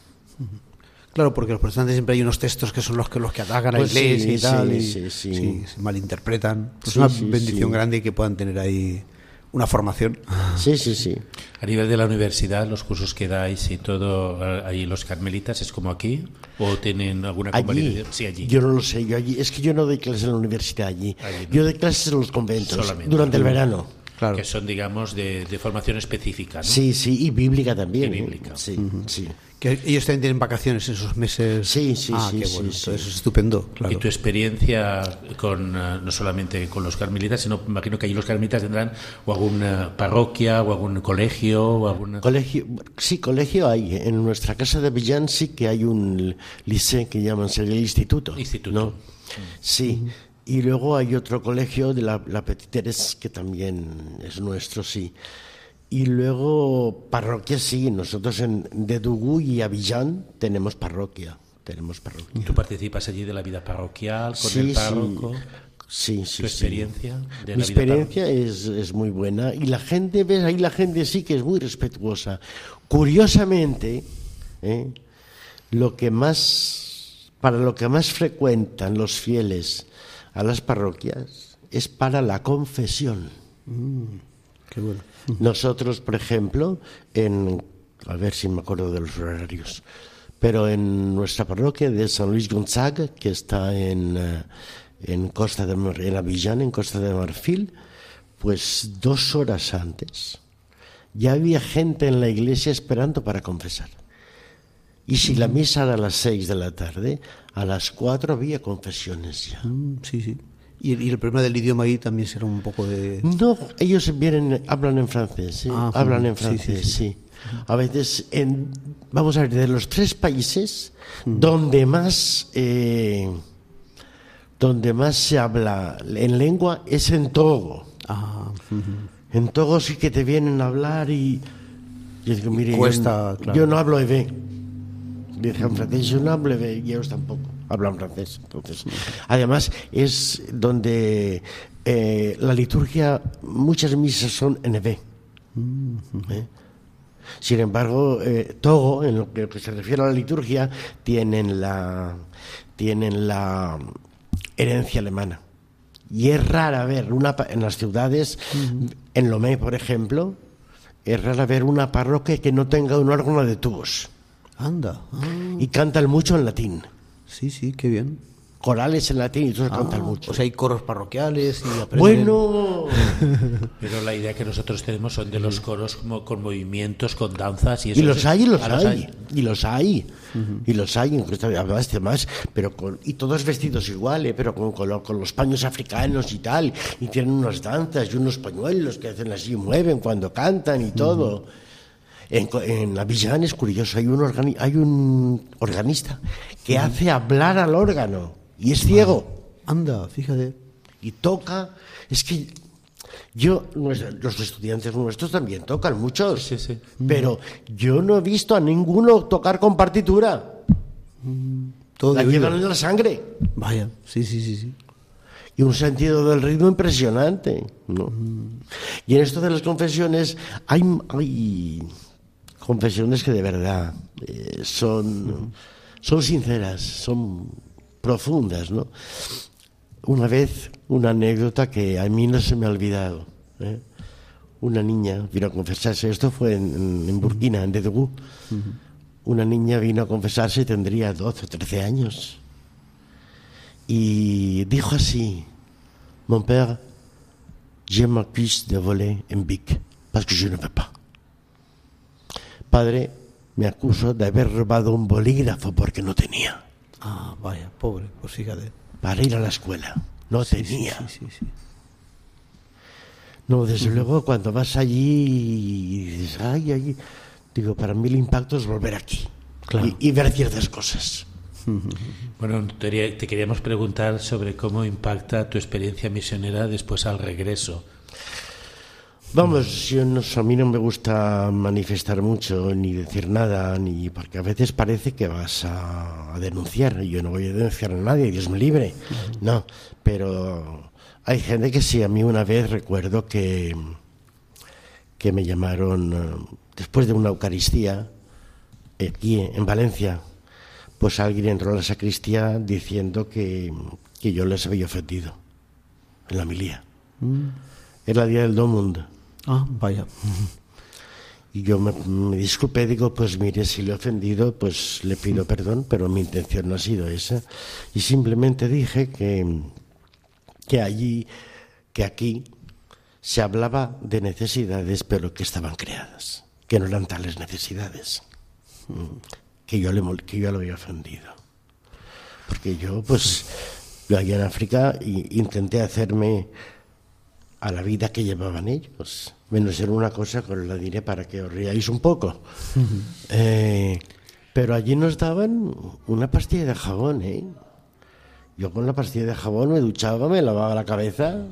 Claro, porque los protestantes siempre hay unos textos que son los que los que atacan a la pues iglesia y tal, y se malinterpretan. Es una bendición grande que puedan tener ahí una formación. Sí, sí, sí. A nivel de la universidad, los cursos que dais y todo, ahí los carmelitas, ¿es como aquí? ¿O tienen alguna allí, Sí, allí. Yo no lo sé, yo allí, es que yo no doy clases en la universidad allí. Yo doy clases en los conventos durante el verano que son, digamos, de, formación específica. ¿no? Sí, sí, y bíblica también. Y ¿eh? bíblica. Sí, sí. Que ellos también tienen vacaciones en esos meses. Sí, sí, ah, sí. Qué bueno. Eso es estupendo. Y tu experiencia con eh, no solamente con los carmelitas, sino imagino que allí los carmelitas tendrán o alguna parroquia o algún colegio o algún colegio. Sí, colegio hay. En nuestra casa de Villán sí que hay un liceo que llaman ser el instituto. Instituto. Sí. Y luego hay otro colegio de la, la Petit que también es nuestro, sí. Y luego parroquia, sí. Nosotros en Dedugú y Avillán tenemos parroquia. Tenemos parroquia. ¿Tú participas allí de la vida parroquial con el párroco? Sí, sí, ¿Tu experiencia? Mi experiencia es, es, muy buena y la gente, ves, ahí la gente sí que es muy respetuosa. Curiosamente, ¿eh? lo que más, para lo que más frecuentan los fieles a las parroquias es para la confesión. Mm, qué bueno. Nosotros, por ejemplo, en, a ver si me acuerdo de los horarios, pero en nuestra parroquia de San Luis Gonzaga, que está en, eh, en Costa de en Avillán, en Costa de Marfil, pues dos horas antes ya había gente en la iglesia esperando para confesar. Y si la misa era a las seis de la tarde, a las cuatro había confesiones ya. Mm, sí, sí. ¿Y el, problema del idioma ahí también será un poco de...? No, ellos vienen, hablan en francés, ¿sí? Ah, hablan en francés, sí, A veces, en, vamos a ver, de los tres países mm. donde más... Eh, donde más se habla en lengua es en Togo. Ah, en Togo sí que te vienen a hablar y... Yo digo, mire, cuesta, yo, no hablo de dije en francés, yo no hablo de ellos tampoco hablan francés. Entonces, además es donde eh, la liturgia, muchas misas son en EV. ¿eh? Sin embargo, eh, Togo, en lo que, se refiere a la liturgia, tienen la, tienen la herencia alemana. Y es rara ver una, en las ciudades, en Lomé, por ejemplo, es rara ver una parroquia que no tenga un órgano de tubos. Anda. Ah. Y cantan mucho en latín. Sí, sí, qué bien corales en latín y todos ah, cantan mucho. O sea, hay coros parroquiales y aprenden... Bueno... Pero la idea que nosotros tenemos son de los coros como con movimientos, con danzas y eso. Y los hay, y los, hay, y los hay. Y los hay, además, más, pero con, y todos vestidos iguales, ¿eh? pero con, con, los paños africanos y tal, y tienen unas danzas y unos pañuelos que hacen así, mueven cuando cantan y todo. En, en, la Villán es curioso, hay un, hay un organista que hace hablar al órgano y es ciego. Anda, fíjate. Y toca. Es que yo, los estudiantes nuestros también tocan muchos, sí, sí. pero yo no he visto a ninguno tocar con partitura. Mm, todo la llevan en la sangre. Vaya, sí, sí, sí, sí. Y un sentido del ritmo impresionante. ¿no? Mm. Y en esto de las confesiones hay, hay confesiones que de verdad eh, son, son sinceras, son profundas, ¿no? Una vez, una anécdota que a mí no se me ha olvidado. ¿eh? Una niña vino a confesarse, esto fue en, Burkina, en Dedugú. Una niña vino a confesarse y tendría 12 o 13 años. Y dijo así, mon père, je m'accuse de voler un bic, parce que je ne veux pas. Padre, me acuso de haber robado un bolígrafo porque no tenía. Ah, vaya, pobre, pues fíjate. Para ir a la escuela. No tenía. Sí, sí, no, desde luego cuando vas allí y dices, ay, ay, digo, para mí el impacto es volver aquí y, ver ciertas cosas. Bueno, te, queríamos preguntar sobre cómo impacta tu experiencia misionera después al regreso. Vamos, yo no, a mí no me gusta manifestar mucho, ni decir nada, ni porque a veces parece que vas a, denunciar. Yo no voy a denunciar a nadie, Dios me libre. No, pero hay gente que sí. A mí una vez recuerdo que, que me llamaron eh, después de una Eucaristía aquí en Valencia. Pues alguien entró a la sacristía diciendo que, que yo les había ofendido en la milía. Mm. Era el día del Domund Ah, vaya. Y yo me, disculpé, digo, pues mire, si le he ofendido, pues le pido perdón, pero mi intención no ha sido esa. Y simplemente dije que, que allí, que aquí, se hablaba de necesidades, pero que estaban creadas, que no eran tales necesidades, que yo le, que yo lo había ofendido. Porque yo, pues, yo allá en África intenté hacerme a la vida que llevaban ellos. Menos en una cosa que os la diré para que os riáis un poco. Eh, pero allí nos daban una pastilla de jabón, ¿eh? Yo con la pastilla de jabón me duchaba, me lavaba la cabeza.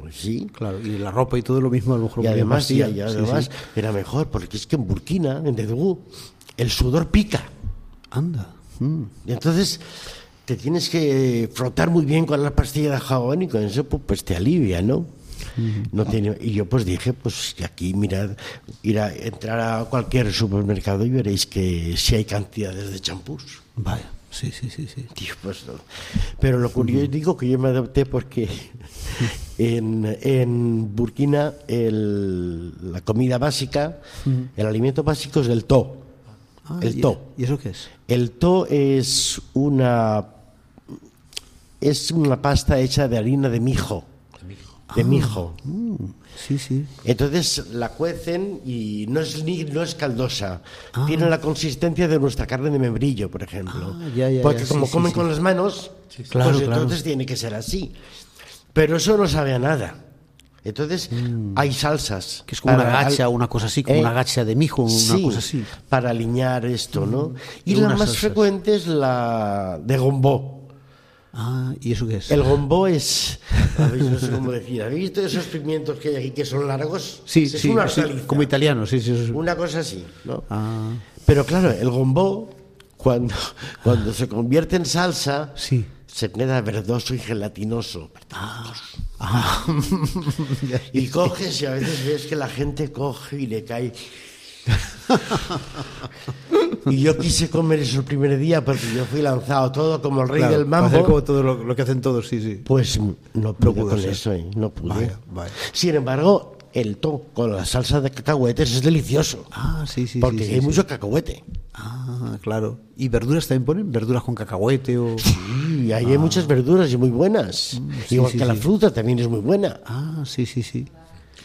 Pues sí. Claro, y la ropa y todo lo mismo a lo mejor. Y además, y además era mejor, porque es que en Burkina, en Dedugú, el sudor pica. Anda. Mm. Y entonces te tienes que frotar muy bien con la pastilla de jabón y con eso pues, pues te alivia, ¿no? No tiene, y yo pues dije, pues aquí mirad, ir a entrar a cualquier supermercado y veréis que si hay cantidades de champús. Vaya, sí, sí, sí, sí. Pues, Pero lo curioso, digo que yo me adopté porque en, en Burkina el, la comida básica, el alimento básico es el to. Ah, el to. ¿Y eso qué es? El to es una es una pasta hecha de harina de mijo de ah, mijo. Mm, sí, sí. Entonces la cuecen y no es, no es caldosa. Ah. Tiene la consistencia de nuestra carne de membrillo, por ejemplo. Ah, Porque como comen con las manos, pues entonces tiene que ser así. Pero eso no sabe a nada. Entonces mm. hay salsas. Que es como una gacha, una cosa así, como una ¿Eh? gacha de mijo, una cosa así. Para alinear esto, ¿no? Mm. Y, la más frecuente es la de gombó. Ah, ¿y eso qué es? El gombo es, no sé cómo decir, ¿habéis visto esos pimientos que hay aquí que son largos? Sí, sí, como italiano, sí, sí. Una cosa así, ¿no? Ah. Pero claro, el gombo, cuando, cuando se convierte en salsa, sí. se queda verdoso y gelatinoso. Ah. y coges y a veces ves que la gente coge y le cae y yo quise comer eso el primer día porque yo fui lanzado todo como el rey Claro, del para hacer mambo. como todo lo, lo que hacen todos, sí, sí. Pues no pude con ser. eso, ¿eh? no pude. Vaya, vaya. Sin embargo, el to con la salsa de cacahuetes es delicioso. Ah, sí, sí, porque sí, sí, hay sí. mucho cacahuete. Ah, claro. ¿Y verduras también ponen? ¿Verduras con cacahuete o...? Ahí hay muchas verduras y muy buenas. Mm, sí, Igual sí, que la sí. fruta también es muy buena. Ah, sí, sí, sí.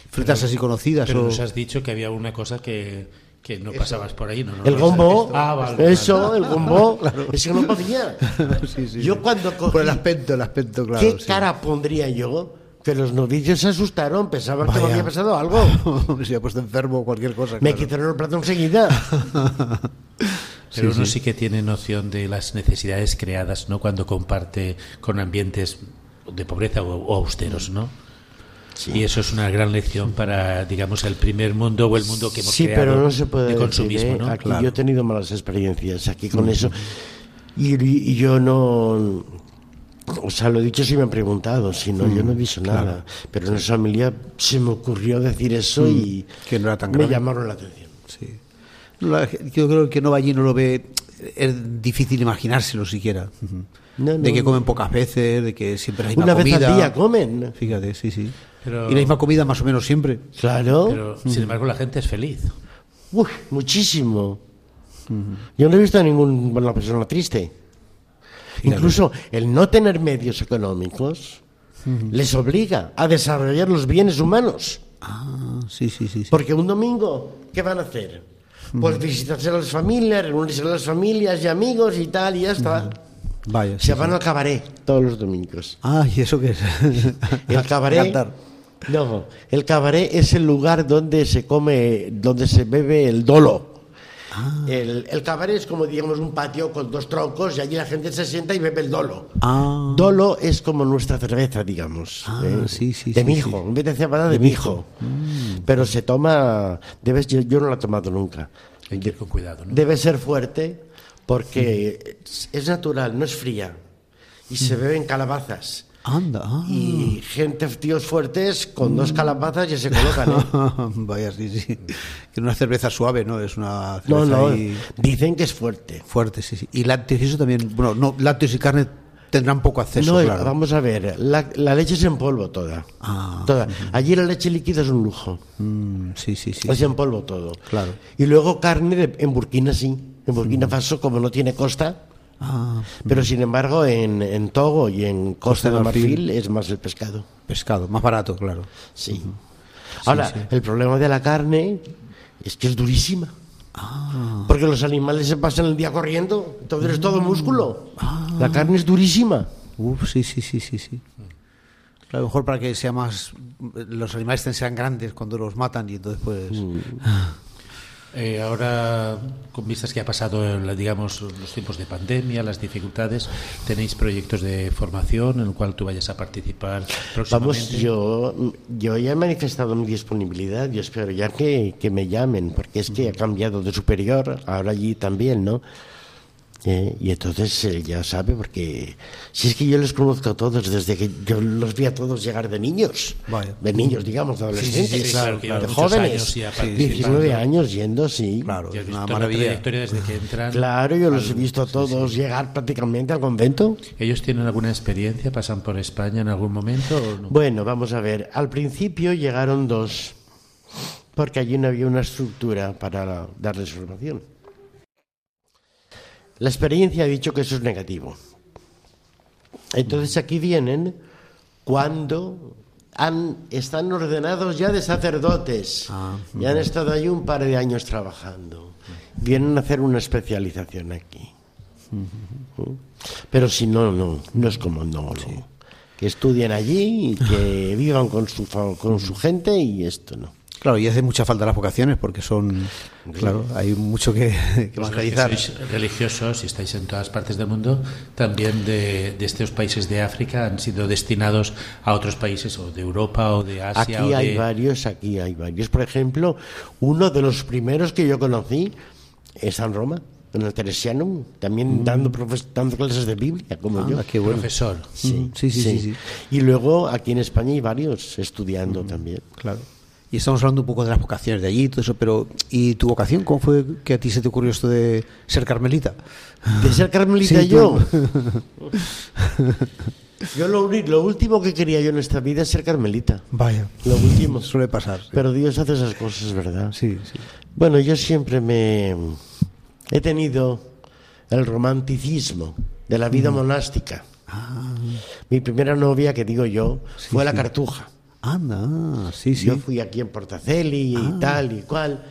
Frutas así conocidas Pero o... nos has dicho que había una cosa que, que no pasabas por ahí, ¿no? No El gombo. Ah, vale. eso, el gombo, es que no podía. Sí, sí, Yo cuando cogí, Por el aspecto, el aspecto, claro. ¿qué sí. cara pondría yo? Que los novicios se asustaron, pensaban que me Vaya. había pasado algo. Se ha puesto enfermo o cualquier cosa. Me claro. quitaron el plato enseguida. Pero uno sí. sí que tiene noción de las necesidades creadas, ¿no? Cuando comparte con ambientes de pobreza o, o austeros, ¿no? Y eso es una gran lección para, digamos, el primer mundo o el mundo que hemos Sí, creado pero no se puede de decir, consumismo, ¿eh? ¿no? Aquí Claro. yo he tenido malas experiencias aquí con eso. Y, y yo no... O sea, lo he dicho si me han preguntado, si no, yo no he visto nada. Pero en esa familia se me ocurrió decir eso y Que no era tan me grave. llamaron la atención. Sí. Yo creo que no va allí no lo ve. Es difícil imaginárselo siquiera. Ujú. No, de no, que no. comen pocas veces, de que siempre hay Una una vez comida. al día comen. Fíjate, sí, sí. Pero- Y la misma comida más o menos siempre. Claro. Pero, sin embargo, la gente es feliz. Uy, muchísimo. Yo no he visto a ninguna persona triste. Incluso el no tener medios económicos les obliga a desarrollar los bienes humanos. Ah, sí, sí, sí. sí. Porque un domingo, ¿qué van a hacer? Pues visitarse a las familias, reunirse con las familias y amigos y tal, y ya está. Vaya. sí, Se sí. van al cabaret todos los domingos. Ah, ¿y eso qué es? El cabaret. No, el cabaret es el lugar donde se come, donde se bebe el dolo. Ah. El, el cabaret es como, digamos, un patio con dos troncos y allí la gente se sienta y bebe el dolo. Ah, Dolo es como nuestra cerveza, digamos. Ah, ¿eh? sí, sí, De sí, mijo, en vez de cebada, de, mijo. Pero se toma, debes, yo, yo no la he tomado nunca. Hay que ir con cuidado, ¿no? Debe ser fuerte porque es, es natural, no es fría. Y se beben calabazas. Anda. ah. Y gente, tíos fuertes, con dos calabazas ya se colocan, ¿eh? Vaya, sí, sí. Que una cerveza suave, ¿no? Es una cerveza no, ahí dicen que es fuerte. fuerte, sí, sí. Y lácteos y eso también. Bueno, no, lácteos y carne tendrán poco acceso, no, claro. vamos a ver, la, la leche es en polvo toda. Ah, toda. Allí la leche líquida es un lujo. Mm, sí, sí, sí. es en polvo todo. Claro. Y luego carne de- en Burkina sí. En Burkina Faso, como no tiene costa. Ah, Pero sin embargo, en, en Togo y en Costa de de Marfil. Es más el pescado. pescado, más barato, claro. Sí. Ahora, el problema de la carne es que es durísima. Ah. Porque los animales se pasan el día corriendo, entonces es todo músculo. Ah. La carne es durísima. Uf, sí, sí, sí, sí, sí. A lo mejor para que sea más. Los animales sean grandes cuando los matan y entonces, pues. Eh, ahora, con vistas que ha pasado, digamos, los tiempos de pandemia, las dificultades, ¿tenéis proyectos de formación en el cual tú vayas a participar? Vamos, yo, yo ya he manifestado mi disponibilidad, yo espero ya que, que me llamen, porque es que ha cambiado de superior, ahora allí también, ¿no? Eh, y entonces él ya sabe, porque si es que yo les conozco a todos desde que yo los vi a todos llegar de niños, Vaya. de niños, digamos, de adolescentes, sí, claro, que de llevan muchos jóvenes, años ya participando. 19 años yendo, sí. Claro, una la maravilla. trayectoria desde que entran. Claro, yo los he visto a todos llegar prácticamente al convento. ¿Ellos tienen alguna experiencia? ¿Pasan por España en algún momento? O no? Bueno, vamos a ver. Al principio llegaron dos, porque allí no había una estructura para darles formación. La experiencia ha dicho que eso es negativo. Entonces aquí vienen cuando han, están ordenados ya de sacerdotes Ah, y han estado ahí un par de años trabajando. Vienen a hacer una especialización aquí. Pero si no, no, no es como no, no. Que estudien allí y que vivan con su, con su gente y esto no. Claro, y hace mucha falta las vocaciones porque son. Claro, hay mucho que, que evangelizar. sois religiosos y estáis en todas partes del mundo, también de, de estos países de África han sido destinados a otros países o de Europa o de Asia. Aquí o hay de... varios, aquí hay varios. Por ejemplo, uno de los primeros que yo conocí es en Roma, en el Teresianum, también dando, profes- dando clases de Biblia, como yo. Anda, qué bueno. profesor. Sí, sí, sí, sí, sí. Y luego aquí en España hay varios estudiando también. Claro. Y estamos hablando un poco de las vocaciones de allí y todo eso, pero ¿y tu vocación? ¿Cómo fue que a ti se te ocurrió esto de ser carmelita? ¿De ser carmelita yo? yo lo, lo, último que quería yo en esta vida es ser carmelita. Vaya. Lo último. Suele pasar. Pero Dios hace esas cosas, ¿verdad? Sí, sí. Bueno, yo siempre me he tenido el romanticismo de la vida monástica. Ah. Mi primera novia, que digo yo, fue la Cartuja. Anda, sí, sí. Yo fui aquí en Portaceli y ah. tal y cual.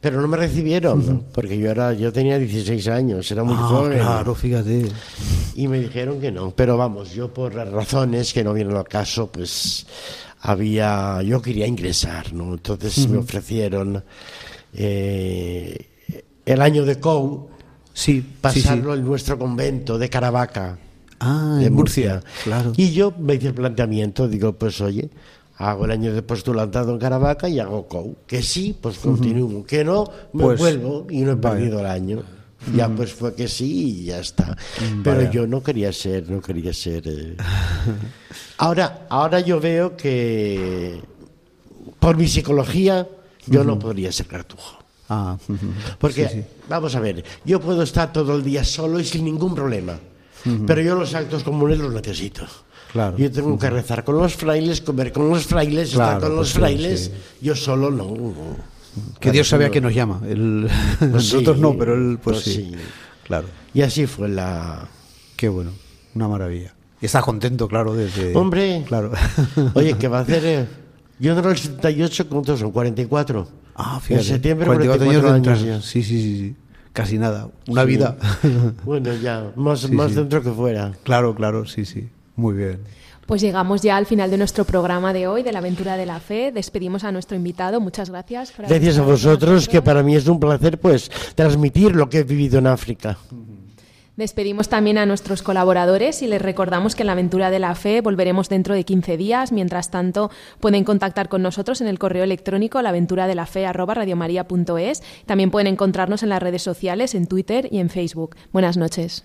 Pero no me recibieron, porque yo era, yo tenía 16 años, era muy ah, joven. Claro, fíjate. Y me dijeron que no. Pero vamos, yo por las razones que no vienen al caso, pues había, yo quería ingresar, ¿no? Entonces me ofrecieron eh, el año de COU, sí, pasarlo en nuestro convento de Caravaca. Ah, de Murcia, claro. Y yo me hice el planteamiento, digo, pues oye, hago el año de postulantado en Caravaca y hago COU. Que sí, pues continúo. Que no, me pues, vuelvo y no he perdido el año. Ya pues fue que sí y ya está. Pero yo no quería ser, no quería ser. Eh. Ahora, ahora yo veo que por mi psicología yo no podría ser cartujo. Ah, Porque, vamos a ver, yo puedo estar todo el día solo y sin ningún problema. Pero yo los actos comunes los necesito. Yo tengo que rezar con los frailes, comer con los frailes, estar con los pues frailes. Yo solo no. Que Dios sabe a qué nos llama. Pues nosotros no, pero él, pues, pues sí. Claro. Y así fue la. Qué bueno, una maravilla. Y estás contento, claro, desde. Hombre. Claro. Oye, ¿qué va a hacer. Eh? Yo en el 78, ¿cuántos son? 44. Ah, fíjate. En septiembre, 44, años. Sí, sí, sí, Casi nada. Una vida. bueno, ya. Más, más dentro que fuera. Claro, claro, sí, sí. Muy bien. Pues llegamos ya al final de nuestro programa de hoy, de la aventura de la fe. Despedimos a nuestro invitado. Muchas gracias. gracias a vosotros, que para mí es un placer pues transmitir lo que he vivido en África. Despedimos también a nuestros colaboradores y les recordamos que en la aventura de la fe volveremos dentro de 15 días. Mientras tanto, pueden contactar con nosotros en el correo electrónico laventuradelafe@radiomaria.es. También pueden encontrarnos en las redes sociales, en Twitter y en Facebook. Buenas noches.